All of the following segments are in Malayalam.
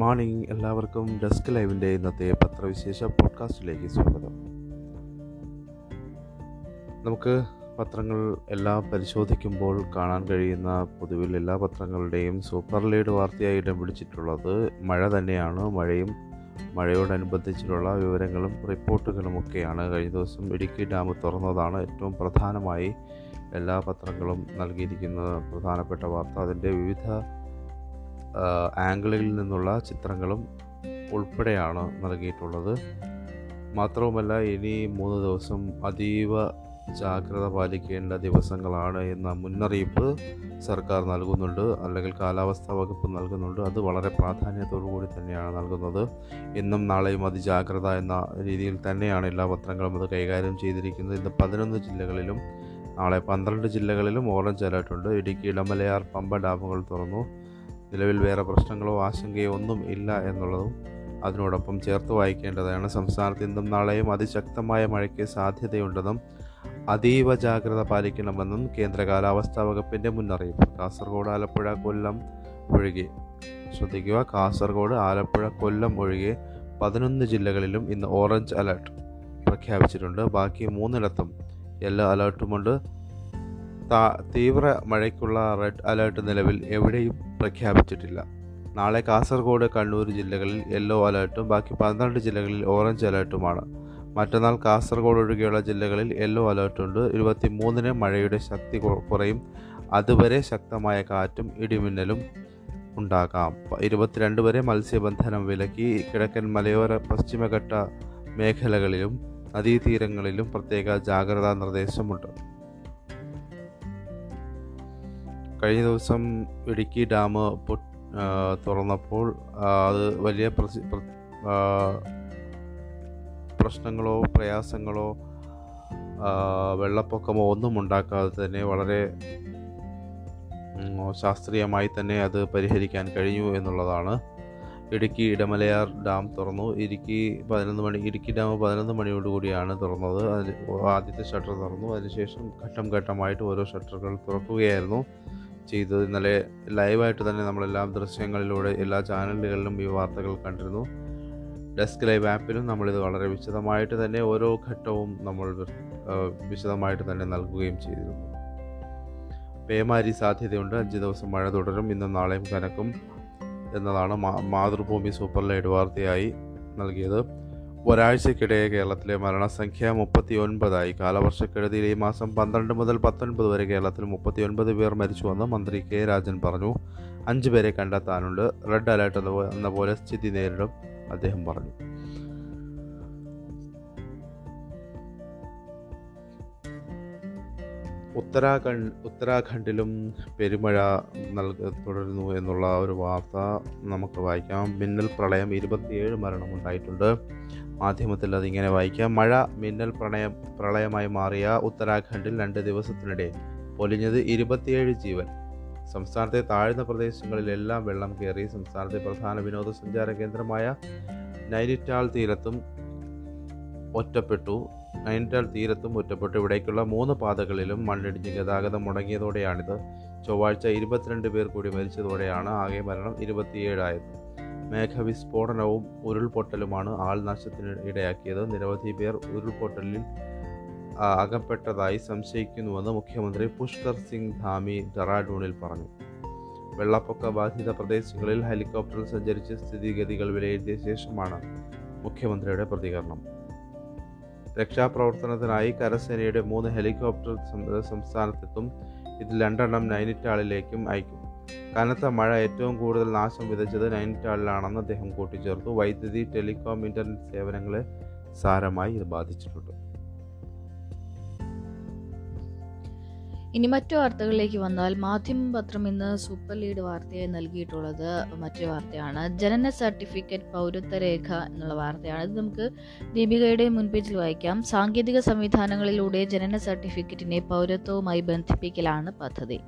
മോർണിംഗ് എല്ലാവർക്കും ഡെസ്ക് ലൈവിന്റെ ഇന്നത്തെ പത്രവിശേഷ പോഡ്കാസ്റ്റിലേക്ക് സ്വാഗതം. നമുക്ക് പത്രങ്ങൾ എല്ലാം പരിശോധിക്കുമ്പോൾ കാണാൻ കഴിയുന്ന പൊതുവിൽ എല്ലാ പത്രങ്ങളുടെയും സൂപ്പർ ലീഡ് വാർത്തയായി ഇടം പിടിച്ചിട്ടുള്ളത് മഴ തന്നെയാണ്. മഴയും മഴയോടനുബന്ധിച്ചിട്ടുള്ള വിവരങ്ങളും റിപ്പോർട്ടുകളുമൊക്കെയാണ് കഴിഞ്ഞ ദിവസം ഇടുക്കി ഡാം തുറന്നതാണ് ഏറ്റവും പ്രധാനമായി എല്ലാ പത്രങ്ങളും നൽകിയിരിക്കുന്ന പ്രധാനപ്പെട്ട വാർത്ത. അതിന്റെ വിവിധ ആംഗിളിൽ നിന്നുള്ള ചിത്രങ്ങളും ഉൾപ്പെടെയാണ് നൽകിയിട്ടുള്ളത്. മാത്രവുമല്ല ഇനി മൂന്ന് ദിവസം അതീവ ജാഗ്രത പാലിക്കേണ്ട ദിവസങ്ങളാണ് എന്ന മുന്നറിയിപ്പ് സർക്കാർ നൽകുന്നുണ്ട്. അല്ലെങ്കിൽ കാലാവസ്ഥാ വകുപ്പ് നൽകുന്നുണ്ട്. അത് വളരെ പ്രാധാന്യത്തോടു കൂടി തന്നെയാണ് നൽകുന്നത്. ഇന്നും നാളെയും അതിജാഗ്രത എന്ന രീതിയിൽ തന്നെയാണ് എല്ലാ പത്രങ്ങളും അത് കൈകാര്യം ചെയ്തിരിക്കുന്നത്. ഇന്ന് പതിനൊന്ന് ജില്ലകളിലും നാളെ പന്ത്രണ്ട് ജില്ലകളിലും ഓറഞ്ച് അലർട്ടുണ്ട്. ഇടുക്കി ഇടമലയാർ പമ്പ ഡാമുകൾ തുറന്നു. നിലവിൽ വേറെ പ്രശ്നങ്ങളോ ആശങ്കയോ ഒന്നും ഇല്ല എന്നുള്ളതും അതിനോടൊപ്പം ചേർത്ത് വായിക്കേണ്ടതാണ്. സംസ്ഥാനത്ത് ഇന്നും നാളെയും അതിശക്തമായ മഴയ്ക്ക് സാധ്യതയുണ്ടെന്നും അതീവ ജാഗ്രത പാലിക്കണമെന്നും കേന്ദ്ര കാലാവസ്ഥാ വകുപ്പിന്റെ മുന്നറിയിപ്പ്. കാസർഗോഡ് ആലപ്പുഴ കൊല്ലം ഒഴികെ. ശ്രദ്ധിക്കുക കാസർഗോഡ് ആലപ്പുഴ കൊല്ലം ഒഴികെ പതിനൊന്ന് ജില്ലകളിലും ഇന്ന് ഓറഞ്ച് അലർട്ട് പ്രഖ്യാപിച്ചിട്ടുണ്ട്. ബാക്കി മൂന്നിടത്തും യെല്ലോ അലർട്ടുമുണ്ട്. തീവ്ര മഴയ്ക്കുള്ള റെഡ് അലേർട്ട് നിലവിൽ എവിടെയും പ്രഖ്യാപിച്ചിട്ടില്ല. നാളെ കാസർഗോഡ് കണ്ണൂർ ജില്ലകളിൽ യെല്ലോ അലേർട്ടും ബാക്കി പന്ത്രണ്ട് ജില്ലകളിൽ ഓറഞ്ച് അലേർട്ടുമാണ്. മറ്റന്നാൾ കാസർഗോഡ് ഒഴികെയുള്ള ജില്ലകളിൽ യെല്ലോ അലേർട്ടുണ്ട്. ഇരുപത്തി മൂന്നിന് മഴയുടെ ശക്തി കുറയും. അതുവരെ ശക്തമായ കാറ്റും ഇടിമിന്നലും ഉണ്ടാകാം. ഇരുപത്തിരണ്ട് വരെ മത്സ്യബന്ധനം വിലക്കി കിഴക്കൻ മലയോര പശ്ചിമഘട്ട മേഖലകളിലും നദീതീരങ്ങളിലും പ്രത്യേക ജാഗ്രതാ നിർദ്ദേശമുണ്ട്. കഴിഞ്ഞ ദിവസം ഇടുക്കി ഡാം തുറന്നപ്പോൾ അത് വലിയ പ്രശ്നങ്ങളോ പ്രയാസങ്ങളോ വെള്ളപ്പൊക്കമോ ഒന്നും ഉണ്ടാക്കാതെ തന്നെ വളരെ ശാസ്ത്രീയമായി തന്നെ അത് പരിഹരിക്കാൻ കഴിഞ്ഞു എന്നുള്ളതാണ്. ഇടുക്കി ഇടമലയാർ ഡാം തുറന്നു. ഇടുക്കി പതിനൊന്ന് മണി ഇടുക്കി ഡാം പതിനൊന്ന് മണിയോടുകൂടിയാണ് തുറന്നത്. അതിൽ ആദ്യത്തെ ഷട്ടർ തുറന്നു. അതിനുശേഷം ഘട്ടം ഘട്ടമായിട്ട് ഓരോ ഷട്ടറുകൾ തുറക്കുകയായിരുന്നു. ചെയ്തത്. ഇന്നലെ ലൈവായിട്ട് തന്നെ നമ്മളെല്ലാം ദൃശ്യങ്ങളിലൂടെ എല്ലാ ചാനലുകളിലും ഈ വാർത്തകൾ കണ്ടിരുന്നു. ഡെസ്ക് ലൈവ് ആപ്പിലും നമ്മളിത് വളരെ വിശദമായിട്ട് തന്നെ ഓരോ ഘട്ടവും നമ്മൾ വിശദമായിട്ട് തന്നെ നൽകുകയും ചെയ്തിരുന്നു. പേമാരി സാധ്യതയുണ്ട്. അഞ്ച് ദിവസം മഴ തുടരും. ഇന്നും നാളെയും കനക്കും എന്നതാണ് മാതൃഭൂമി സൂപ്പർ ലൈഡ് വാർത്തയായി നൽകിയത്. ഒരാഴ്ചക്കിടെ കേരളത്തിലെ മരണസംഖ്യ മുപ്പത്തി ഒൻപതായി കാലവർഷക്കെടുതിയിൽ ഈ മാസം പന്ത്രണ്ട് മുതൽ പത്തൊൻപത് വരെ കേരളത്തിൽ മുപ്പത്തി ഒൻപത് പേർ മരിച്ചുവെന്ന് മന്ത്രി കെ രാജൻ പറഞ്ഞു. അഞ്ച് പേരെ കണ്ടെത്താനുണ്ട്. റെഡ് അലേർട്ട് എന്ന പോലെ സ്ഥിതി നേരിടും അദ്ദേഹം പറഞ്ഞു. ഉത്തരാഖണ്ഡ് ഉത്തരാഖണ്ഡിലും പെരുമഴ നൽക തുടരുന്നു എന്നുള്ള ഒരു വാർത്ത നമുക്ക് വായിക്കാം. മിന്നൽ പ്രളയം ഇരുപത്തിയേഴ് മരണമുണ്ടായിട്ടുണ്ട്. മാധ്യമത്തിൽ അതിങ്ങനെ വായിക്കാം മഴ മിന്നൽ പ്രണയം പ്രളയമായി മാറിയ ഉത്തരാഖണ്ഡിൽ രണ്ട് ദിവസത്തിനിടെ പൊലിഞ്ഞത് ഇരുപത്തിയേഴ് ജീവൻ. സംസ്ഥാനത്തെ താഴ്ന്ന പ്രദേശങ്ങളിലെല്ലാം വെള്ളം കയറി സംസ്ഥാനത്തെ പ്രധാന വിനോദസഞ്ചാര കേന്ദ്രമായ നൈനിറ്റാൾ തീരത്തും ഒറ്റപ്പെട്ടു. നൈനിറ്റാൾ തീരത്തും ഒറ്റപ്പെട്ടു. ഇവിടേക്കുള്ള മൂന്ന് പാതകളിലും മണ്ണിടിഞ്ഞ് ഗതാഗതം മുടങ്ങിയതോടെയാണിത്. ചൊവ്വാഴ്ച ഇരുപത്തിരണ്ട് പേർ കൂടി മരിച്ചതോടെയാണ് ആകെ മരണം ഇരുപത്തിയേഴായത് മേഘവിസ്ഫോടനവും ഉരുൾപൊട്ടലുമാണ് ആൾനാശത്തിന് ഇടയാക്കിയത്. നിരവധി പേർ ഉരുൾപൊട്ടലിൽ അകപ്പെട്ടതായി സംശയിക്കുന്നുവെന്ന് മുഖ്യമന്ത്രി പുഷ്കർ സിംഗ് ധാമി ഡെറാഡൂണിൽ പറഞ്ഞു. വെള്ളപ്പൊക്ക ബാധിത പ്രദേശങ്ങളിൽ ഹെലികോപ്റ്റർ സഞ്ചരിച്ച് സ്ഥിതിഗതികൾ വിലയിരുത്തിയ ശേഷമാണ് മുഖ്യമന്ത്രിയുടെ പ്രതികരണം. രക്ഷാപ്രവർത്തനത്തിനായി കരസേനയുടെ മൂന്ന് ഹെലികോപ്റ്റർ സംസ്ഥാനത്തെത്തും. ഇതിൽ രണ്ടെണ്ണം നൈനിറ്റാളിലേക്കും അയക്കും. കനത്ത മഴ ഏറ്റവും കൂടുതൽ നാശം വിതച്ചത് നൈനിറ്റാളിലാണെന്ന് അദ്ദേഹം കൂട്ടിച്ചേർത്തു. വൈദ്യുതി ടെലികോം ഇന്റർനെറ്റ് സേവനങ്ങളെ സാരമായി ഇത് ബാധിച്ചിട്ടുണ്ട്. ഇനി മറ്റു വാർത്തകളിലേക്ക് വന്നാൽ മാധ്യമ പത്രം ഇന്ന് സൂപ്പർ ലീഡ് വാർത്തയായി നൽകിയിട്ടുള്ളത് മറ്റൊരു വാർത്തയാണ്. ജനന സർട്ടിഫിക്കറ്റ് പൗരത്വ രേഖ എന്നുള്ള വാർത്തയാണ്. ഇത് നമുക്ക് ദീപികയുടെ മുൻപേജിൽ വായിക്കാം. സാങ്കേതിക സംവിധാനങ്ങളിലൂടെ ജനന സർട്ടിഫിക്കറ്റിനെ പൗരത്വവുമായി ബന്ധിപ്പിക്കലാണ് പദ്ധതി.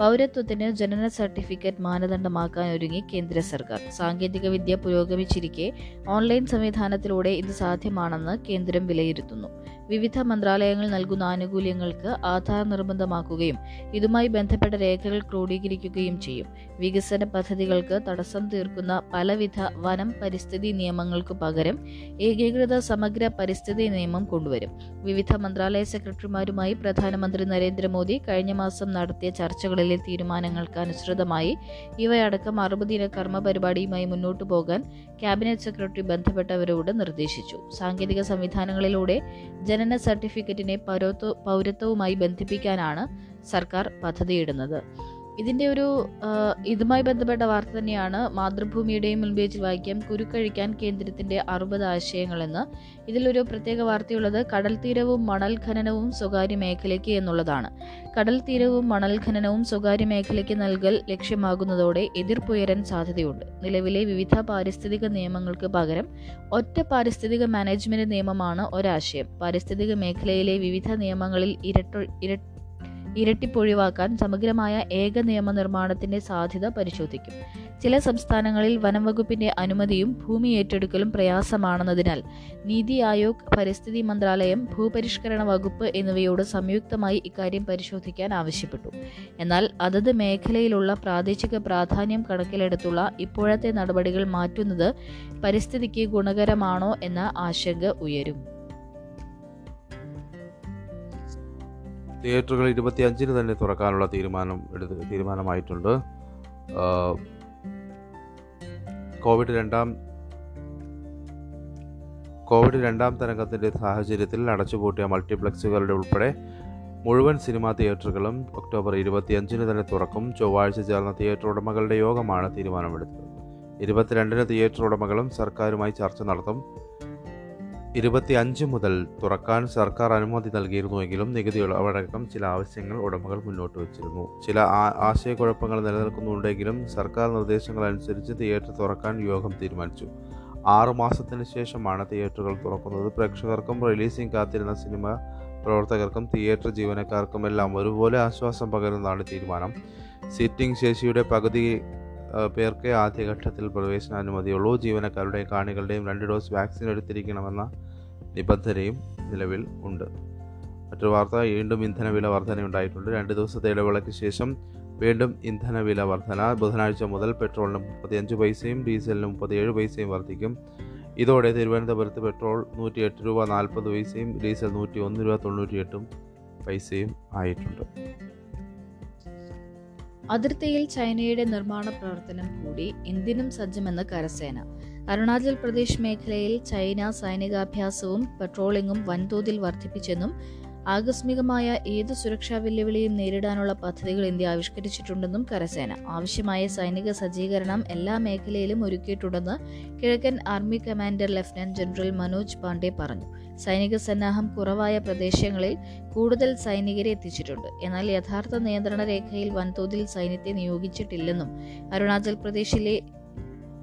പൗരത്വത്തിന് ജനന സർട്ടിഫിക്കറ്റ് മാനദണ്ഡമാക്കാൻ ഒരുങ്ങി കേന്ദ്ര സർക്കാർ. സാങ്കേതിക വിദ്യ പുരോഗമിച്ചിരിക്കെ ഓൺലൈൻ സംവിധാനത്തിലൂടെ ഇത് സാധ്യമാണെന്ന് കേന്ദ്രം വിലയിരുത്തുന്നു. വിവിധ മന്ത്രാലയങ്ങൾ നൽകുന്ന ആനുകൂല്യങ്ങൾക്ക് ആധാർ നിർബന്ധം പൂർണമാക്കുകയും ഇതുമായി ബന്ധപ്പെട്ട രേഖകൾ ക്രോഡീകരിക്കുകയും ചെയ്യും. വികസന പദ്ധതികൾക്ക് തടസ്സം തീർക്കുന്ന പലവിധ വനം പരിസ്ഥിതി നിയമങ്ങൾക്ക് പകരം ഏകീകൃത സമഗ്ര പരിസ്ഥിതി നിയമം കൊണ്ടുവരും. വിവിധ മന്ത്രാലയ സെക്രട്ടറിമാരുമായി പ്രധാനമന്ത്രി നരേന്ദ്രമോദി കഴിഞ്ഞ മാസം നടത്തിയ ചർച്ചകളിലെ തീരുമാനങ്ങൾക്ക് അനുസൃതമായി ഇവയടക്കം അറുപതിന കർമ്മ പരിപാടിയുമായി മുന്നോട്ടു പോകാൻ ക്യാബിനറ്റ് സെക്രട്ടറി ബന്ധപ്പെട്ടവരോട് നിർദ്ദേശിച്ചു. സാങ്കേതിക സംവിധാനങ്ങളിലൂടെ ജനന സർട്ടിഫിക്കറ്റിനെ പൗരത്വ പൗരത്വവുമായി ബന്ധിപ്പിക്കാനാണ് സർക്കാർ പദ്ധതിയിടുന്നത്. ഇതിന്റെ ഒരു ഇതുമായി ബന്ധപ്പെട്ട വാർത്ത തന്നെയാണ് മാതൃഭൂമിയുടെയും മുൻപേജിൽ വായിക്കാം കുരുക്കഴിക്കാൻ കേന്ദ്രത്തിന്റെ അറുപത് ആശയങ്ങളെന്ന്. ഇതിലൊരു പ്രത്യേക വാർത്തയുള്ളത് കടൽ തീരവും മണൽ ഖനനവും സ്വകാര്യ മേഖലയ്ക്ക് എന്നുള്ളതാണ്. കടൽ തീരവും മണൽ ഖനനവും സ്വകാര്യ മേഖലയ്ക്ക് നൽകൽ ലക്ഷ്യമാകുന്നതോടെ എതിർപ്പുയരാൻ സാധ്യതയുണ്ട്. നിലവിലെ വിവിധ പാരിസ്ഥിതിക നിയമങ്ങൾക്ക് പകരം ഒറ്റ പാരിസ്ഥിതിക മാനേജ്മെന്റ് നിയമമാണ് ഒരാശയം. പാരിസ്ഥിതിക മേഖലയിലെ വിവിധ നിയമങ്ങളിൽ ഇരട്ട ഇര ഇരട്ടിപ്പൊഴിവാക്കാൻ സമഗ്രമായ ഏക നിയമ നിയമനിർമ്മാണത്തിന്റെ സാധ്യത പരിശോധിക്കും. ചില സംസ്ഥാനങ്ങളിൽ വനം വകുപ്പിന്റെ അനുമതിയും ഭൂമി ഏറ്റെടുക്കലും പ്രയാസമാണെന്നതിനാൽ നീതി ആയോഗ് പരിസ്ഥിതി മന്ത്രാലയം ഭൂപരിഷ്കരണ വകുപ്പ് എന്നിവയോട് സംയുക്തമായി ഇക്കാര്യം പരിശോധിക്കാൻ ആവശ്യപ്പെട്ടു. എന്നാൽ അതത് മേഖലയിലുള്ള പ്രാദേശിക പ്രാധാന്യം കണക്കിലെടുത്തുള്ള ഇപ്പോഴത്തെ നടപടികൾ മാറ്റുന്നത് പരിസ്ഥിതിക്ക് ഗുണകരമാണോ എന്ന ആശങ്ക ഉയരും. തിയേറ്ററുകൾ ഇരുപത്തിയഞ്ചിന് തന്നെ തുറക്കാനുള്ള തീരുമാനം എടുത്ത് തീരുമാനമായിട്ടുണ്ട്. കോവിഡ് രണ്ടാം കോവിഡ് രണ്ടാം തരംഗത്തിന്റെ സാഹചര്യത്തിൽ അടച്ചുപൂട്ടിയ മൾട്ടിപ്ലക്സുകളുടെ ഉൾപ്പെടെ മുഴുവൻ സിനിമാ തിയേറ്ററുകളും ഒക്ടോബർ ഇരുപത്തിയഞ്ചിന് തന്നെ തുറക്കും. ചൊവ്വാഴ്ച ചേർന്ന തിയേറ്റർ ഉടമകളുടെ യോഗമാണ് തീരുമാനമെടുത്തത്. ഇരുപത്തിരണ്ടിന് തിയേറ്റർ ഉടമകളും സർക്കാരുമായി ചർച്ച നടത്തും. ഇരുപത്തിയഞ്ച് മുതൽ തുറക്കാൻ സർക്കാർ അനുമതി നൽകിയിരുന്നുവെങ്കിലും നികുതി ഇളവടക്കം ചില ആവശ്യങ്ങൾ ഉടമകൾ മുന്നോട്ട് വച്ചിരുന്നു. ചില ആശയക്കുഴപ്പങ്ങൾ നിലനിൽക്കുന്നുണ്ടെങ്കിലും സർക്കാർ നിർദ്ദേശങ്ങൾ അനുസരിച്ച് തിയേറ്റർ തുറക്കാൻ യോഗം തീരുമാനിച്ചു. ആറു മാസത്തിന് ശേഷമാണ് തിയേറ്ററുകൾ തുറക്കുന്നത്. പ്രേക്ഷകർക്കും റിലീസിംഗ് കാത്തിരുന്ന സിനിമ പ്രവർത്തകർക്കും തിയേറ്റർ ജീവനക്കാർക്കും എല്ലാം ഒരുപോലെ ആശ്വാസം പകരുന്നതാണ് തീരുമാനം. സിറ്റിംഗ് ശേഷിയുടെ പകുതി പേർക്ക് ആദ്യഘട്ടത്തിൽ പ്രവേശനാനുമതിയുള്ളൂ. ജീവനക്കാരുടെയും കാണികളുടെയും രണ്ട് ഡോസ് വാക്സിൻ എടുത്തിരിക്കണമെന്ന നിബന്ധനയും നിലവിൽ ഉണ്ട്. മറ്റൊരു വാർത്ത വീണ്ടും ഇന്ധനവില വർധനയുണ്ടായിട്ടുണ്ട്. രണ്ട് ദിവസത്തെ ഇടവേളയ്ക്ക് ശേഷം വീണ്ടും ഇന്ധനവില വർധന. ബുധനാഴ്ച മുതൽ പെട്രോളിന് മുപ്പത്തിയഞ്ച് പൈസയും ഡീസലിന് മുപ്പത്തിയേഴ് പൈസയും വർദ്ധിക്കും. ഇതോടെ തിരുവനന്തപുരത്ത് പെട്രോൾ നൂറ്റിയെട്ട് രൂപ നാൽപ്പത് പൈസയും ഡീസൽ നൂറ്റി ഒന്ന് രൂപ തൊണ്ണൂറ്റിയെട്ടും പൈസയും ആയിട്ടുണ്ട്. അതിർത്തിയിൽ ചൈനയുടെ നിർമ്മാണ പ്രവർത്തനം കൂടി എന്തിനും സജ്ജമെന്ന് കരസേന. അരുണാചൽ പ്രദേശ് മേഖലയിൽ ചൈന സൈനികാഭ്യാസവും പെട്രോളിംഗും വൻതോതിൽ വർദ്ധിപ്പിച്ചെന്നും ആകസ്മികമായ ഏത് സുരക്ഷാ വെല്ലുവിളിയും നേരിടാനുള്ള പദ്ധതികൾ ഇന്ത്യ ആവിഷ്കരിച്ചിട്ടുണ്ടെന്നും കരസേന. ആവശ്യമായ സൈനിക സജ്ജീകരണം എല്ലാ മേഖലയിലും ഒരുക്കിയിട്ടുണ്ടെന്ന് കിഴക്കൻ army commander lieutenant general Manoj Pande പറഞ്ഞു. സൈനിക സന്നാഹം കുറവായ പ്രദേശങ്ങളിൽ കൂടുതൽ സൈനികരെ എത്തിച്ചിട്ടുണ്ട്. എന്നാൽ യഥാർത്ഥ നിയന്ത്രണ രേഖയിൽ വൻതോതിൽ സൈന്യത്തെ നിയോഗിച്ചിട്ടില്ലെന്നും അരുണാചൽ പ്രദേശിലെ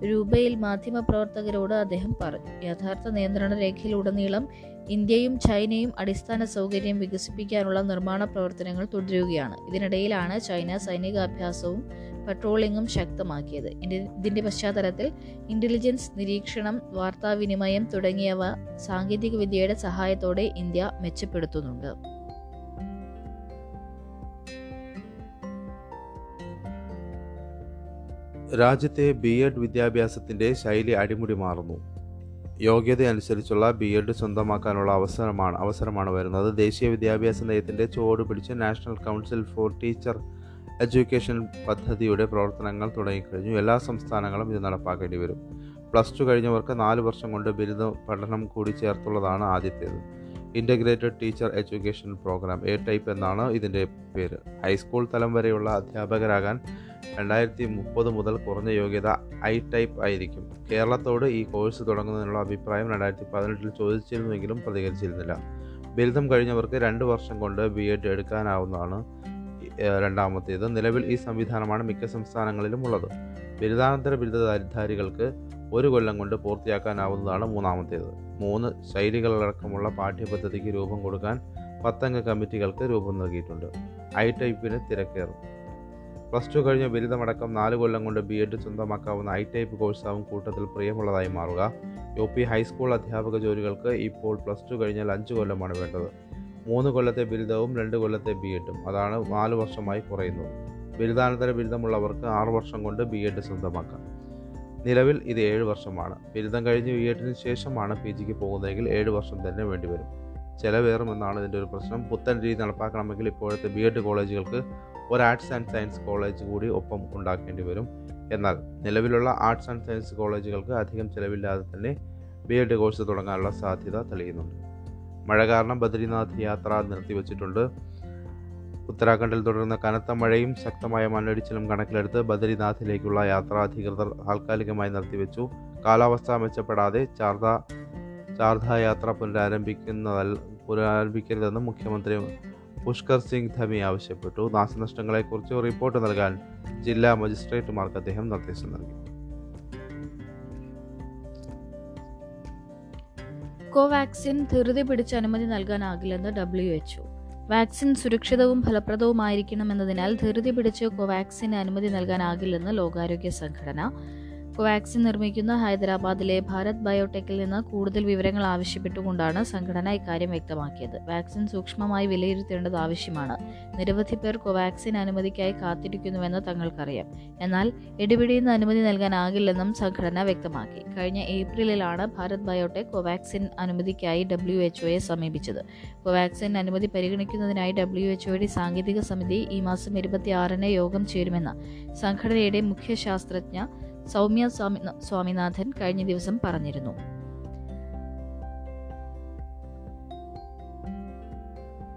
രൂപയിൽ മാധ്യമപ്രവർത്തകരോട് അദ്ദേഹം പറഞ്ഞു. യഥാർത്ഥ നിയന്ത്രണ രേഖയിലുടനീളം ഇന്ത്യയും ചൈനയും അടിസ്ഥാന സൗകര്യം വികസിപ്പിക്കാനുള്ള നിർമ്മാണ പ്രവർത്തനങ്ങൾ തുടരുകയാണ്. ഇതിനിടയിലാണ് ചൈന സൈനികാഭ്യാസവും പട്രോളിംഗും ശക്തമാക്കിയത്. ഇതിന്റെ- ഇതിന്റെ പശ്ചാത്തലത്തിൽ ഇന്റലിജൻസ് നിരീക്ഷണം വാർത്താവിനിമയം തുടങ്ങിയവ സാങ്കേതികവിദ്യയുടെ സഹായത്തോടെ ഇന്ത്യ മെച്ചപ്പെടുത്തുന്നുണ്ട്. രാജ്യത്തെ ബി എഡ് വിദ്യാഭ്യാസത്തിന്റെ ശൈലി അടിമുടി മാറുന്നു. യോഗ്യത അനുസരിച്ചുള്ള ബി എഡ് സ്വന്തമാക്കാനുള്ള അവസരമാണ് അവസരമാണ് വരുന്നത്. ദേശീയ വിദ്യാഭ്യാസ നയത്തിന്റെ ചുവട് പിടിച്ച് national council for teacher education പദ്ധതിയുടെ പ്രവർത്തനങ്ങൾ തുടങ്ങിക്കഴിഞ്ഞു. എല്ലാ സംസ്ഥാനങ്ങളും ഇത് നടപ്പാക്കേണ്ടി വരും. പ്ലസ് ടു കഴിഞ്ഞവർക്ക് നാല് വർഷം കൊണ്ട് ബിരുദ പഠനം കൂടി ചേർത്തുള്ളതാണ് ആദ്യത്തേത്. Integrated teacher education programme A type എന്നാണ് ഇതിന്റെ പേര്. ഹൈസ്കൂൾ തലം വരെയുള്ള അധ്യാപകരാകാൻ രണ്ടായിരത്തി മുപ്പത് മുതൽ കുറഞ്ഞ യോഗ്യത ഐ ടൈപ്പ് ആയിരിക്കും. കേരളത്തോട് ഈ കോഴ്സ് തുടങ്ങുന്നതിനുള്ള അഭിപ്രായം രണ്ടായിരത്തി പതിനെട്ടിൽ ചോദിച്ചിരുന്നുവെങ്കിലും പ്രതികരിച്ചിരുന്നില്ല. ബിരുദം കഴിഞ്ഞവർക്ക് രണ്ട് വർഷം കൊണ്ട് ബി എഡ് എടുക്കാനാവുന്നതാണ് രണ്ടാമത്തേത്. നിലവിൽ ഈ സംവിധാനമാണ് മിക്ക സംസ്ഥാനങ്ങളിലും ഉള്ളത്. ബിരുദാനന്തര ബിരുദധാരികൾക്ക് ഒരു കൊല്ലം കൊണ്ട് പൂർത്തിയാക്കാനാവുന്നതാണ് മൂന്നാമത്തേത്. മൂന്ന് ശൈലികളടക്കമുള്ള പാഠ്യപദ്ധതിക്ക് രൂപം കൊടുക്കാൻ പത്തംഗ കമ്മിറ്റികൾക്ക് രൂപം നൽകിയിട്ടുണ്ട്. ഐ ടൈപ്പിന് തിരക്കേറും. പ്ലസ് ടു കഴിഞ്ഞ ബിരുദമടക്കം നാല് കൊല്ലം കൊണ്ട് ബി എഡ് സ്വന്തമാക്കാവുന്ന ഐ ടൈപ്പ് കോഴ്സാവും കൂട്ടത്തിൽ പ്രിയമുള്ളതായി മാറുക. യു പി ഹൈസ്കൂൾ അധ്യാപക ജോലികൾക്ക് ഇപ്പോൾ പ്ലസ് ടു കഴിഞ്ഞാൽ അഞ്ച് കൊല്ലമാണ് വേണ്ടത്. മൂന്ന് കൊല്ലത്തെ ബിരുദവും രണ്ട് കൊല്ലത്തെ ബി എഡും. അതാണ് നാല് വർഷമായി കുറയുന്നത്. ബിരുദാനന്തര ബിരുദമുള്ളവർക്ക് ആറ് വർഷം കൊണ്ട് ബി എഡ് സ്വന്തമാക്കാം. നിലവിൽ ഇത് ഏഴ് വർഷമാണ്. ബിരുദം കഴിഞ്ഞ് എഡിന് ശേഷമാണ് പി ജിക്ക് പോകുന്നതെങ്കിൽ ഏഴ് വർഷം തന്നെ വേണ്ടിവരും. ചിലവേറുമെന്നാണ് ഇതിന്റെ ഒരു പ്രശ്നം. പുത്തൻ രീതി നടപ്പാക്കണമെങ്കിൽ ഇപ്പോഴത്തെ ബി എഡ് കോളേജുകൾക്ക് ഒരു ആർട്സ് ആൻഡ് സയൻസ് കോളേജ് കൂടി ഒപ്പം ഉണ്ടാക്കേണ്ടി വരും. എന്നാൽ നിലവിലുള്ള ആർട്സ് ആൻഡ് സയൻസ് കോളേജുകൾക്ക് അധികം ചിലവില്ലാതെ തന്നെ ബി എഡ് കോഴ്സ് തുടങ്ങാനുള്ള സാധ്യത തെളിയുന്നുണ്ട്. മഴ കാരണം ബദ്രീനാഥ് യാത്ര നിർത്തിവച്ചിട്ടുണ്ട്. ഉത്തരാഖണ്ഡിൽ തുടരുന്ന കനത്ത മഴയും ശക്തമായ മണ്ണിടിച്ചിലും കണക്കിലെടുത്ത് ബദരിനാഥിലേക്കുള്ള യാത്ര അധികൃതർ താൽക്കാലികമായി നിർത്തിവെച്ചു. കാലാവസ്ഥ മെച്ചപ്പെടാതെ ചാർദ ചാർധ യാത്ര പുനരാരംഭിക്കുന്നതല്ല പുനരാരംഭിക്കരുതെന്ന് മുഖ്യമന്ത്രി പുഷ്കർ സിംഗ് ധമി ആവശ്യപ്പെട്ടു. നാശനഷ്ടങ്ങളെക്കുറിച്ച് റിപ്പോർട്ട് നൽകാൻ ജില്ലാ മജിസ്ട്രേറ്റുമാർക്ക് അദ്ദേഹം നിർദ്ദേശം നൽകി. കോവാക്സിൻ ധൃതി പിടിച്ച് അനുമതി നൽകാനാകില്ലെന്ന് ഡബ്ല്യു എച്ച്ഒ വാക്സിൻ സുരക്ഷിതവും ഫലപ്രദവുമായിരിക്കണമെന്നതിനാൽ ധൃതി പിടിച്ച് കോവാക്സിന് അനുമതി നൽകാനാകില്ലെന്ന് ലോകാരോഗ്യ സംഘടന കോവാക്സിൻ നിർമ്മിക്കുന്ന ഹൈദരാബാദിലെ ഭാരത് ബയോടെക്കിൽ നിന്ന് കൂടുതൽ വിവരങ്ങൾ ആവശ്യപ്പെട്ടുകൊണ്ടാണ് സംഘടന ഇക്കാര്യം വ്യക്തമാക്കിയത്. വാക്സിൻ സൂക്ഷ്മമായി വിലയിരുത്തേണ്ടത് ആവശ്യമാണ്. നിരവധി പേർ കോവാക്സിൻ അനുമതിക്കായി കാത്തിരിക്കുന്നുവെന്ന് തങ്ങൾക്കറിയാം. എന്നാൽ ഇടിപിടിയുന്ന അനുമതി നൽകാനാകില്ലെന്നും സംഘടന വ്യക്തമാക്കി. കഴിഞ്ഞ ഏപ്രിലിലാണ് ഭാരത് ബയോടെക് കോവാക്സിൻ അനുമതിക്കായി ഡബ്ല്യു എച്ച്ഒയെ സമീപിച്ചത്. കോവാക്സിൻ അനുമതി പരിഗണിക്കുന്നതിനായി ഡബ്ല്യു എച്ച്ഒയുടെ സാങ്കേതിക സമിതി ഈ മാസം ഇരുപത്തിയാറിന് യോഗം ചേരുമെന്ന് സംഘടനയുടെ മുഖ്യ ശാസ്ത്രജ്ഞ സൗമ്യ സ്വാമി സ്വാമിനാഥൻ കഴിഞ്ഞ ദിവസം പറഞ്ഞിരുന്നു.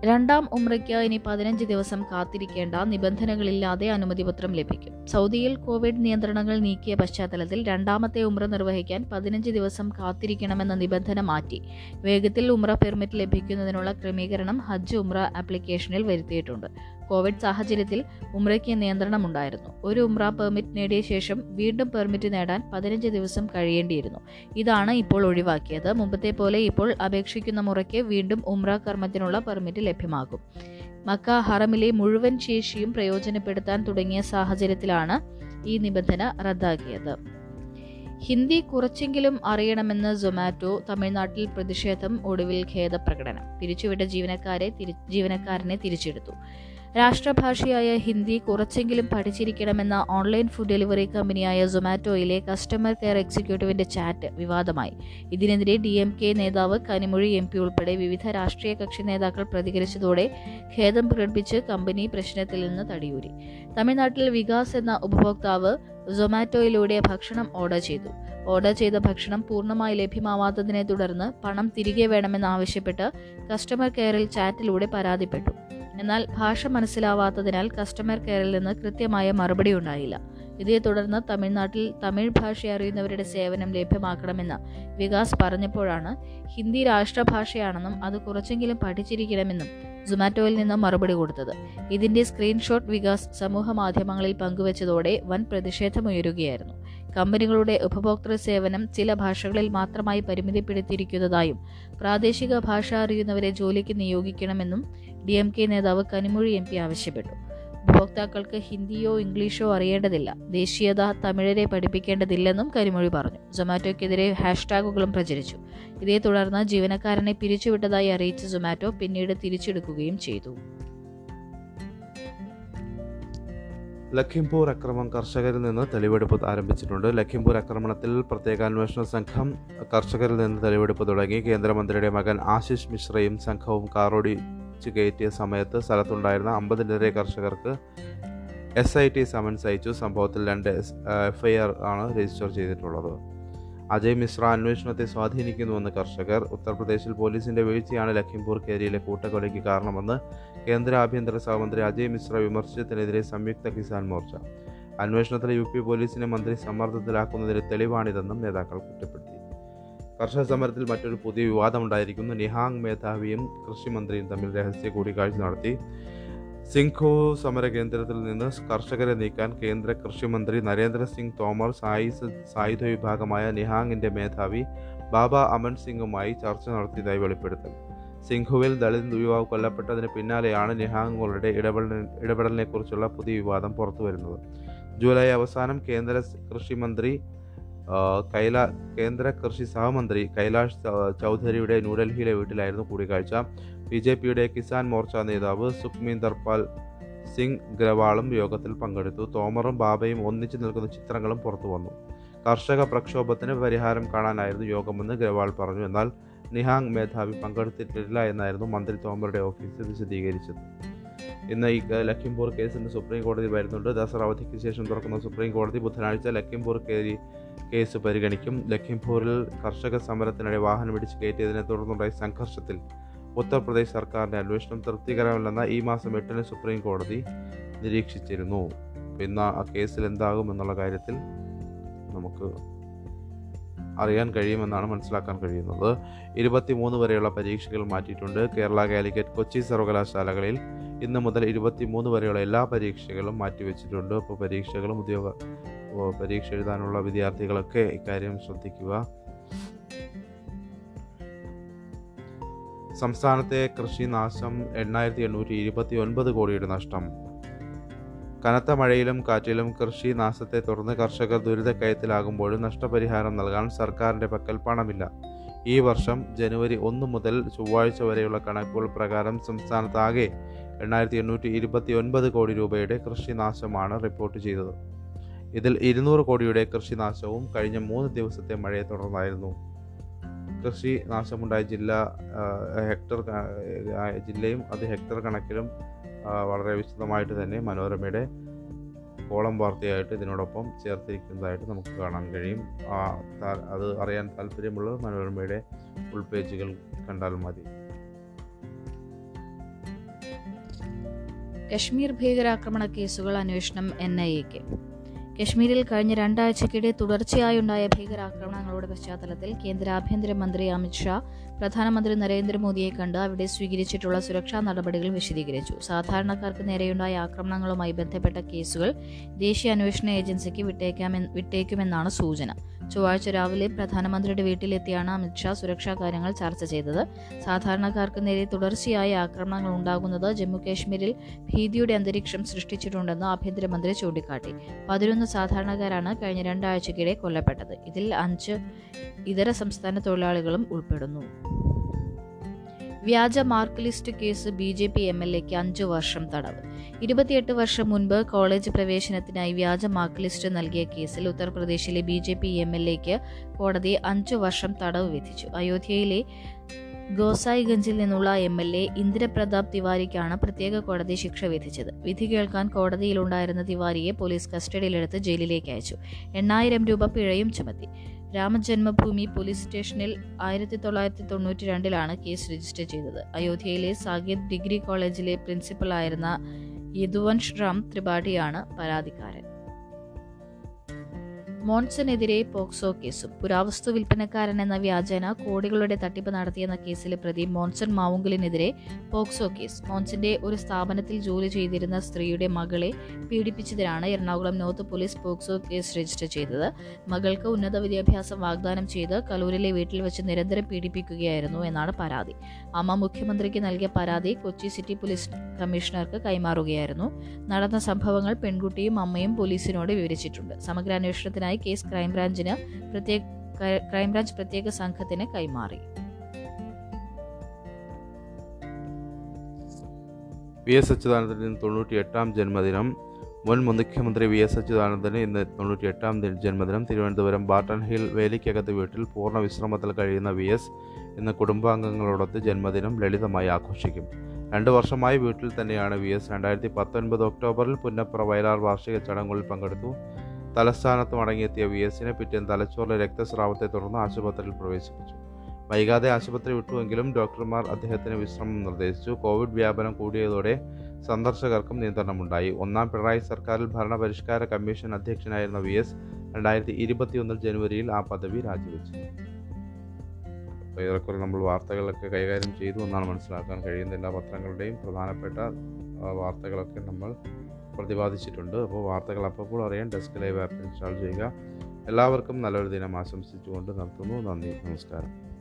രണ്ടാം ഉമ്രയ്ക്ക് ഇനി പതിനഞ്ച് ദിവസം കാത്തിരിക്കേണ്ട നിബന്ധനകളില്ലാതെ അനുമതിപത്രം ലഭിക്കും. സൗദിയിൽ കോവിഡ് നിയന്ത്രണങ്ങൾ നീക്കിയ പശ്ചാത്തലത്തിൽ രണ്ടാമത്തെ ഉമ്ര നിർവഹിക്കാൻ പതിനഞ്ച് ദിവസം കാത്തിരിക്കണമെന്ന നിബന്ധന മാറ്റി. വേഗത്തിൽ ഉമ്ര പെർമിറ്റ് ലഭിക്കുന്നതിനുള്ള ക്രമീകരണം ഹജ്ജ് ഉമ്ര ആപ്ലിക്കേഷനിൽ വരുത്തിയിട്ടുണ്ട്. കോവിഡ് സാഹചര്യത്തിൽ ഉമ്രയ്ക്ക് നിയന്ത്രണമുണ്ടായിരുന്നു. ഒരു ഉമ്ര പെർമിറ്റ് നേടിയ ശേഷം വീണ്ടും പെർമിറ്റ് നേടാൻ പതിനഞ്ച് ദിവസം കഴിയേണ്ടിയിരുന്നു. ഇതാണ് ഇപ്പോൾ ഒഴിവാക്കിയത്. മുമ്പത്തെ പോലെ ഇപ്പോൾ അപേക്ഷിക്കുന്ന മുറയ്ക്ക് വീണ്ടും ഉമ്ര കർമ്മത്തിനുള്ള പെർമിറ്റ് ലഭ്യമാകും. മക്ക ഹറമിലെ മുഴുവൻ ശേഷിയും പ്രയോജനപ്പെടുത്താൻ തുടങ്ങിയ സാഹചര്യത്തിലാണ് ഈ നിബന്ധന റദ്ദാക്കിയത്. ഹിന്ദി കുറച്ചെങ്കിലും അറിയണമെന്ന് സൊമാറ്റോ തമിഴ്നാട്ടിൽ പ്രതിഷേധം ഒടുവിൽ ഖേദപ്രകടനം. പിരിച്ചുവിട്ട ജീവനക്കാരെ ജീവനക്കാരനെ തിരിച്ചെടുത്തു. രാഷ്ട്രഭാഷയായ ഹിന്ദി കുറച്ചെങ്കിലും പഠിച്ചിരിക്കണമെന്ന ഓൺലൈൻ ഫുഡ് ഡെലിവറി കമ്പനിയായ സൊമാറ്റോയിലെ കസ്റ്റമർ കെയർ എക്സിക്യൂട്ടീവിന്റെ ചാറ്റ് വിവാദമായി. ഇതിനെതിരെ ഡി എം കെ നേതാവ് കനിമൊഴി എം പി ഉൾപ്പെടെ വിവിധ രാഷ്ട്രീയ കക്ഷി നേതാക്കൾ പ്രതികരിച്ചതോടെ ഖേദം പ്രകടിപ്പിച്ച് കമ്പനി പ്രശ്നത്തിൽ നിന്ന് തടിയൂരി. തമിഴ്നാട്ടിൽ വികാസ് എന്ന ഉപഭോക്താവ് സൊമാറ്റോയിലൂടെ ഭക്ഷണം ഓർഡർ ചെയ്തു. ഓർഡർ ചെയ്ത ഭക്ഷണം പൂർണമായി ലഭ്യമാവാത്തതിനെ തുടർന്ന് പണം തിരികെ വേണമെന്നാവശ്യപ്പെട്ട് കസ്റ്റമർ കെയറിൽ ചാറ്റിലൂടെ പരാതിപ്പെട്ടു. എന്നാൽ ഭാഷ മനസ്സിലാവാത്തതിനാൽ കസ്റ്റമർ കെയറിൽ നിന്ന് കൃത്യമായ മറുപടി ഉണ്ടായില്ല. ഇതേ തുടർന്ന് തമിഴ്നാട്ടിൽ തമിഴ് ഭാഷ അറിയുന്നവരുടെ സേവനം ലഭ്യമാക്കണമെന്ന് വികാസ് പറഞ്ഞപ്പോഴാണ് ഹിന്ദി രാഷ്ട്രഭാഷയാണെന്നും അത് കുറച്ചെങ്കിലും പഠിച്ചിരിക്കണമെന്നും സൊമാറ്റോയിൽ നിന്ന് മറുപടി കൊടുത്തത്. ഇതിന്റെ സ്ക്രീൻഷോട്ട് വികാസ് സമൂഹ മാധ്യമങ്ങളിൽ പങ്കുവച്ചതോടെ വൻ പ്രതിഷേധമുയരുകയായിരുന്നു. കമ്പനികളുടെ ഉപഭോക്തൃ സേവനം ചില ഭാഷകളിൽ മാത്രമായി പരിമിതിപ്പെടുത്തിയിരിക്കുന്നതായും പ്രാദേശിക ഭാഷ അറിയുന്നവരെ ജോലിക്ക് നിയോഗിക്കണമെന്നും ഡി എം കെ നേതാവ് കനിമൊഴി എം പി ആവശ്യപ്പെട്ടു. ഉപഭോക്താക്കൾക്ക് ഹിന്ദിയോ ഇംഗ്ലീഷോ അറിയേണ്ടതില്ല. ദേശീയത തമിഴരെ പഠിപ്പിക്കേണ്ടതില്ലെന്നും കരിമൊഴി പറഞ്ഞു. സൊമാറ്റോയ്ക്കെതിരെ ഹാഷ്ടാഗുകളും പ്രചരിച്ചു. ഇതേ തുടർന്ന് ജീവനക്കാരനെ പിരിച്ചുവിട്ടതായി അറിയിച്ച സൊമാറ്റോ പിന്നീട് തിരിച്ചെടുക്കുകയും ചെയ്തു. ലഖിംപൂർ അക്രമം കർഷകരിൽ നിന്ന് തെളിവെടുപ്പ് ആരംഭിച്ചിട്ടുണ്ട്. ലഖിംപൂർ ആക്രമണത്തിൽ പ്രത്യേക അന്വേഷണ സംഘം കർഷകരിൽ നിന്ന് തെളിവെടുപ്പ് തുടങ്ങി. കേന്ദ്രമന്ത്രിയുടെ മകൻ ആശിഷ് മിശ്രയും സംഘവും കാറോടിച്ചു കയറ്റിയ സമയത്ത് സ്ഥലത്തുണ്ടായിരുന്ന അമ്പതിലേറെ കർഷകർക്ക് എസ് ഐ ടി സമൻസ് അയച്ചു. സംഭവത്തിൽ രണ്ട് എഫ് ഐ ആർ ആണ് രജിസ്റ്റർ ചെയ്തിട്ടുള്ളത്. അജയ് മിശ്ര അന്വേഷണത്തെ സ്വാധീനിക്കുന്നുവെന്ന് കർഷകർ. ഉത്തർപ്രദേശിൽ പോലീസിന്റെ വീഴ്ചയാണ് ലഖിംപൂർ കേരിയിലെ കൂട്ടക്കൊലയ്ക്ക് കാരണമെന്ന് കേന്ദ്ര ആഭ്യന്തര സഹമന്ത്രി അജയ് മിശ്ര വിമർശിച്ചതിനെതിരെ സംയുക്ത കിസാൻ മോർച്ച. അന്വേഷണത്തിൽ യു പി പോലീസിനെ മന്ത്രി സമ്മർദ്ദത്തിലാക്കുന്നതിന് തെളിവാണിതെന്നും നേതാക്കൾ കുറ്റപ്പെടുത്തി. കർഷക സമരത്തിൽ മറ്റൊരു പുതിയ വിവാദമുണ്ടായിരിക്കുന്നു. നിഹാങ് മേധാവിയും കൃഷിമന്ത്രിയും തമ്മിൽ രഹസ്യ കൂടിക്കാഴ്ച നടത്തി. സിംഘോ സമര കേന്ദ്രത്തിൽ നിന്ന് കർഷകരെ നീക്കാൻ കേന്ദ്ര കൃഷിമന്ത്രി നരേന്ദ്ര സിംഗ് തോമർ സായി സായുധ വിഭാഗമായ നിഹാങ്ങിന്റെ മേധാവി ബാബ അമൻ സിംഗുമായി ചർച്ച നടത്തിയതായി വെളിപ്പെടുത്തൽ. സിംഘുവിൽ ദളിത് യുവാവ് കൊല്ലപ്പെട്ടതിന് പിന്നാലെയാണ് നിഹാങ്ങുകളുടെ ഇടപെടൽ ഇടപെടലിനെക്കുറിച്ചുള്ള പുതിയ വിവാദം പുറത്തുവരുന്നത്. ജൂലൈ അവസാനം കേന്ദ്ര കൃഷിമന്ത്രി കൈലാ കേന്ദ്ര കൃഷി സഹമന്ത്രി കൈലാഷ് ചൗധരിയുടെ ന്യൂഡൽഹിയിലെ വീട്ടിലായിരുന്നു കൂടിക്കാഴ്ച. ബി ജെ പിയുടെ കിസാൻ മോർച്ച നേതാവ് സുഖ്മീന്ദർ പാൽ സിംഗ് ഗ്രവാളും യോഗത്തിൽ പങ്കെടുത്തു. തോമറും ബാബയും ഒന്നിച്ചു നിൽക്കുന്ന ചിത്രങ്ങളും പുറത്തു വന്നു. കർഷക പ്രക്ഷോഭത്തിന് പരിഹാരം കാണാനായിരുന്നു യോഗമെന്ന് ഗ്രവാൾ പറഞ്ഞു. എന്നാൽ നിഹാങ് മേധാവി പങ്കെടുത്തിട്ടില്ല എന്നായിരുന്നു മന്ത്രി തോമറുടെ ഓഫീസ് വിശദീകരിച്ചത്. ഇന്ന് ഈ ലഖിംപൂർ കേസിന് സുപ്രീം കോടതി വരുന്നുണ്ട്. ദസറ അവധിക്ക് ശേഷം തുറക്കുന്ന സുപ്രീം കോടതി ബുധനാഴ്ച ലഖിംപൂർ കേരി കേസ് പരിഗണിക്കും. ലഖിംപൂരിൽ കർഷക സമരത്തിനിടെ വാഹനം പിടിച്ച് കയറ്റിയതിനെ തുടർന്നുണ്ടായ സംഘർഷത്തിൽ ഉത്തർപ്രദേശ് സർക്കാരിന്റെ അന്വേഷണം തൃപ്തികരമല്ലെന്ന ഈ മാസം എട്ടിന് സുപ്രീം കോടതി നിരീക്ഷിച്ചിരുന്നു. പിന്നെ ആ കേസിൽ എന്താകും എന്നുള്ള കാര്യത്തിൽ നമുക്ക് അറിയാൻ കഴിയുമെന്നാണ് മനസ്സിലാക്കാൻ കഴിയുന്നത്. ഇരുപത്തിമൂന്ന് വരെയുള്ള പരീക്ഷകൾ മാറ്റിയിട്ടുണ്ട്. കേരള കാലിക്കറ്റ് കൊച്ചി സർവകലാശാലകളിൽ ഇന്ന് മുതൽ ഇരുപത്തിമൂന്ന് വരെയുള്ള എല്ലാ പരീക്ഷകളും മാറ്റിവെച്ചിട്ടുണ്ട്. അപ്പോൾ പരീക്ഷകളും ഉദ്യോഗ പരീക്ഷ എഴുതാനുള്ള വിദ്യാർത്ഥികളൊക്കെ ഇക്കാര്യം ശ്രദ്ധിക്കുക. സംസ്ഥാനത്തെ കൃഷി നാശം എണ്ണായിരത്തി എണ്ണൂറ്റി ഇരുപത്തി ഒൻപത് കോടിയുടെ നഷ്ടം. കനത്ത മഴയിലും കാറ്റിലും കൃഷി നാശത്തെ തുടർന്ന് കർഷകർ ദുരിതക്കയത്തിലാകുമ്പോഴും നഷ്ടപരിഹാരം നൽകാൻ സർക്കാരിന്റെ പക്കൽ പണമില്ല. ഈ വർഷം ജനുവരി ഒന്ന് മുതൽ ചൊവ്വാഴ്ച വരെയുള്ള കണക്കുകൾ പ്രകാരം സംസ്ഥാനത്താകെ എണ്ണായിരത്തി എണ്ണൂറ്റി ഇരുപത്തി ഒൻപത് കോടി രൂപയുടെ കൃഷിനാശമാണ് റിപ്പോർട്ട് ചെയ്തത്. ഇതിൽ ഇരുന്നൂറ് കോടിയുടെ കൃഷിനാശവും കഴിഞ്ഞ മൂന്ന് ദിവസത്തെ മഴയെ തുടർന്നായിരുന്നു. കൃഷി നാശമുണ്ടായ ജില്ല ഹെക്ടർ ജില്ലയും അത് ഹെക്ടർ കണക്കിലും വളരെ വിശദമായിട്ട് തന്നെ മനോരമയുടെ കോളം വാർത്തയായിട്ട് ഇതിനോടൊപ്പം ചേർത്തിരിക്കുന്നതായിട്ട് നമുക്ക് കാണാൻ കഴിയും. അത് അറിയാൻ താല്പര്യമുള്ളത് മനോരമയുടെ ഉൾപേജുകൾ കണ്ടാൽ മതി. കശ്മീർ ഭീകരാക്രമണ കേസുകൾ അന്വേഷണം എൻ ഐ എക്ക് കശ്മീരിൽ കഴിഞ്ഞ രണ്ടാഴ്ചക്കിടെ തുടർച്ചയായുണ്ടായ ഭീകരാക്രമണങ്ങളുടെ പശ്ചാത്തലത്തിൽ കേന്ദ്ര ആഭ്യന്തരമന്ത്രി അമിത്ഷാ പ്രധാനമന്ത്രി നരേന്ദ്രമോദിയെ കണ്ട് അവിടെ സ്വീകരിച്ചിട്ടുള്ള സുരക്ഷാ നടപടികൾ വിശദീകരിച്ചു. സാധാരണക്കാർക്ക് നേരെയുണ്ടായ ആക്രമണങ്ങളുമായി ബന്ധപ്പെട്ട കേസുകൾ ദേശീയ അന്വേഷണ ഏജൻസിക്ക് വിട്ടേക്കാമെ വിട്ടേക്കുമെന്നാണ് സൂചന. ചൊവ്വാഴ്ച രാവിലെ പ്രധാനമന്ത്രിയുടെ വീട്ടിലെത്തിയാണ് അമിത്ഷാ സുരക്ഷാ കാര്യങ്ങൾ ചർച്ച ചെയ്തത്. സാധാരണക്കാർക്ക് നേരെ തുടർച്ചയായ ആക്രമണങ്ങൾ ഉണ്ടാകുന്നത് ജമ്മുകാശ്മീരിൽ ഭീതിയുടെ അന്തരീക്ഷം സൃഷ്ടിച്ചിട്ടുണ്ടെന്ന് ആഭ്യന്തരമന്ത്രി ചൂണ്ടിക്കാട്ടി. പതിനൊന്ന് സാധാരണക്കാരാണ് കഴിഞ്ഞ രണ്ടാഴ്ചക്കിടെ കൊല്ലപ്പെട്ടത്. ഇതിൽ അഞ്ച് ഇതര സംസ്ഥാന തൊഴിലാളികളും ഉൾപ്പെടുന്നു. വ്യാജ mark list case B J P M L എക്ക് അഞ്ചു വർഷം തടവ്. ഇരുപത്തിയെട്ട് വർഷം മുൻപ് കോളേജ് പ്രവേശനത്തിനായി വ്യാജ മാർക്ക് ലിസ്റ്റ് നൽകിയ കേസിൽ ഉത്തർപ്രദേശിലെ B J P M L എക്ക് കോടതി അഞ്ചു വർഷം തടവ് വിധിച്ചു. അയോധ്യയിലെ ഗോസായിഗഞ്ചിൽ നിന്നുള്ള എം എൽ എ ഇന്ദ്രപ്രതാപ് തിവാരിക്കാണ് പ്രത്യേക കോടതി ശിക്ഷ വിധിച്ചത്. വിധി കേൾക്കാൻ കോടതിയിലുണ്ടായിരുന്ന തിവാരിയെ പോലീസ് കസ്റ്റഡിയിലെടുത്ത് ജയിലിലേക്ക് അയച്ചു. എണ്ണായിരം രൂപ പിഴയും ചുമത്തി. രാമജന്മഭൂമി പോലീസ് സ്റ്റേഷനിൽ ആയിരത്തി തൊള്ളായിരത്തി തൊണ്ണൂറ്റി രണ്ടിലാണ് കേസ് രജിസ്റ്റർ ചെയ്തത്. അയോധ്യയിലെ സാകേത് ഡിഗ്രി കോളേജിലെ പ്രിൻസിപ്പലായിരുന്ന യദുവൻഷ് റാം ത്രിപാഠിയാണ് പരാതിക്കാരൻ. മോൺസനെതിരെ പോക്സോ കേസും. പുരാവസ്തു വിൽപ്പനക്കാരൻ എന്ന വ്യാജേന കോടികളുടെ തട്ടിപ്പ് നടത്തിയെന്ന കേസിലെ പ്രതി മോൺസൺ മാവുങ്കലിനെതിരെ പോക്സോ കേസ്. മോൺസന്റെ ഒരു സ്ഥാപനത്തിൽ ജോലി ചെയ്തിരുന്ന സ്ത്രീയുടെ മകളെ പീഡിപ്പിച്ചതിനാണ് Ernakulam north police POCSO case register ചെയ്തത്. മകൾക്ക് ഉന്നത വിദ്യാഭ്യാസം വാഗ്ദാനം ചെയ്ത് കലൂരിലെ വീട്ടിൽ വെച്ച് നിരന്തരം പീഡിപ്പിക്കുകയായിരുന്നു എന്നാണ് പരാതി. അമ്മ മുഖ്യമന്ത്രിക്ക് നൽകിയ പരാതി കൊച്ചി സിറ്റി പോലീസ് കമ്മീഷണർക്ക് കൈമാറുകയായിരുന്നു. നടന്ന സംഭവങ്ങൾ പെൺകുട്ടിയും അമ്മയും പോലീസിനോട് വിവരിച്ചിട്ടുണ്ട്. സമഗ്ര അന്വേഷണത്തിനായി കേസ് ക്രൈംബ്രാഞ്ചിന് പ്രത്യേക ക്രൈംബ്രാഞ്ച് പ്രത്യേക സംഘത്തിന് കൈമാറി. വി എസ് അച്യുതാനന്ദന്റെ തൊണ്ണൂറ്റി എട്ടാം ജന്മദിനം മുൻ മുഖ്യമന്ത്രി വി എസ് അച്യുതാനന്ദന് ഇന്ന് തൊണ്ണൂറ്റി എട്ടാം ജന്മദിനം. തിരുവനന്തപുരം ബാട്ടൺ ഹിൽ വേലിക്കകത്ത് വീട്ടിൽ പൂർണ വിശ്രമത്തിൽ കഴിയുന്ന വി എസ് ഇന്ന് കുടുംബാംഗങ്ങളോടൊത്ത് ജന്മദിനം ലളിതമായി ആഘോഷിക്കും. രണ്ട് വർഷമായി വീട്ടിൽ തന്നെയാണ് വി എസ്. രണ്ടായിരത്തി പത്തൊൻപത് ഒക്ടോബറിൽ പുന്നപ്ര വയലാർ വാർഷിക ചടങ്ങുകളിൽ പങ്കെടുത്തു. തലസ്ഥാനത്ത് മടങ്ങിയെത്തിയ വി എസിനെ പിറ്റേന്ന് തലച്ചോറിലെ രക്തസ്രാവത്തെ തുടർന്ന് ആശുപത്രിയിൽ പ്രവേശിപ്പിച്ചു. വൈകാതെ ആശുപത്രി വിട്ടുവെങ്കിലും ഡോക്ടർമാർ അദ്ദേഹത്തിന് വിശ്രമം നിർദ്ദേശിച്ചു. കോവിഡ് വ്യാപനം കൂടിയതോടെ സന്ദർശകർക്കും നിയന്ത്രണമുണ്ടായി. ഒന്നാം പിണറായി സർക്കാരിൽ ഭരണപരിഷ്കാര കമ്മീഷൻ അധ്യക്ഷനായിരുന്ന വി എസ് രണ്ടായിരത്തി ഇരുപത്തിയൊന്നിൽ ജനുവരിയിൽ ആ പദവി രാജിവെച്ചു. ഏറെക്കുറെ നമ്മൾ വാർത്തകളൊക്കെ കൈകാര്യം ചെയ്തു എന്നാണ് മനസ്സിലാക്കാൻ കഴിയുന്ന എല്ലാ പത്രങ്ങളുടെയും പ്രധാനപ്പെട്ട വാർത്തകളൊക്കെ നമ്മൾ പ്രതിപാദിച്ചിട്ടുണ്ട്. അപ്പോൾ വാർത്തകൾ അപ്പോൾ അറിയാൻ ഡെസ്ക് ലൈവ് ആപ്പ് ഇൻസ്റ്റാൾ ചെയ്യുക. എല്ലാവർക്കും നല്ലൊരു ദിനം ആശംസിച്ചുകൊണ്ട് നിർത്തുന്നു. നന്ദി. നമസ്കാരം.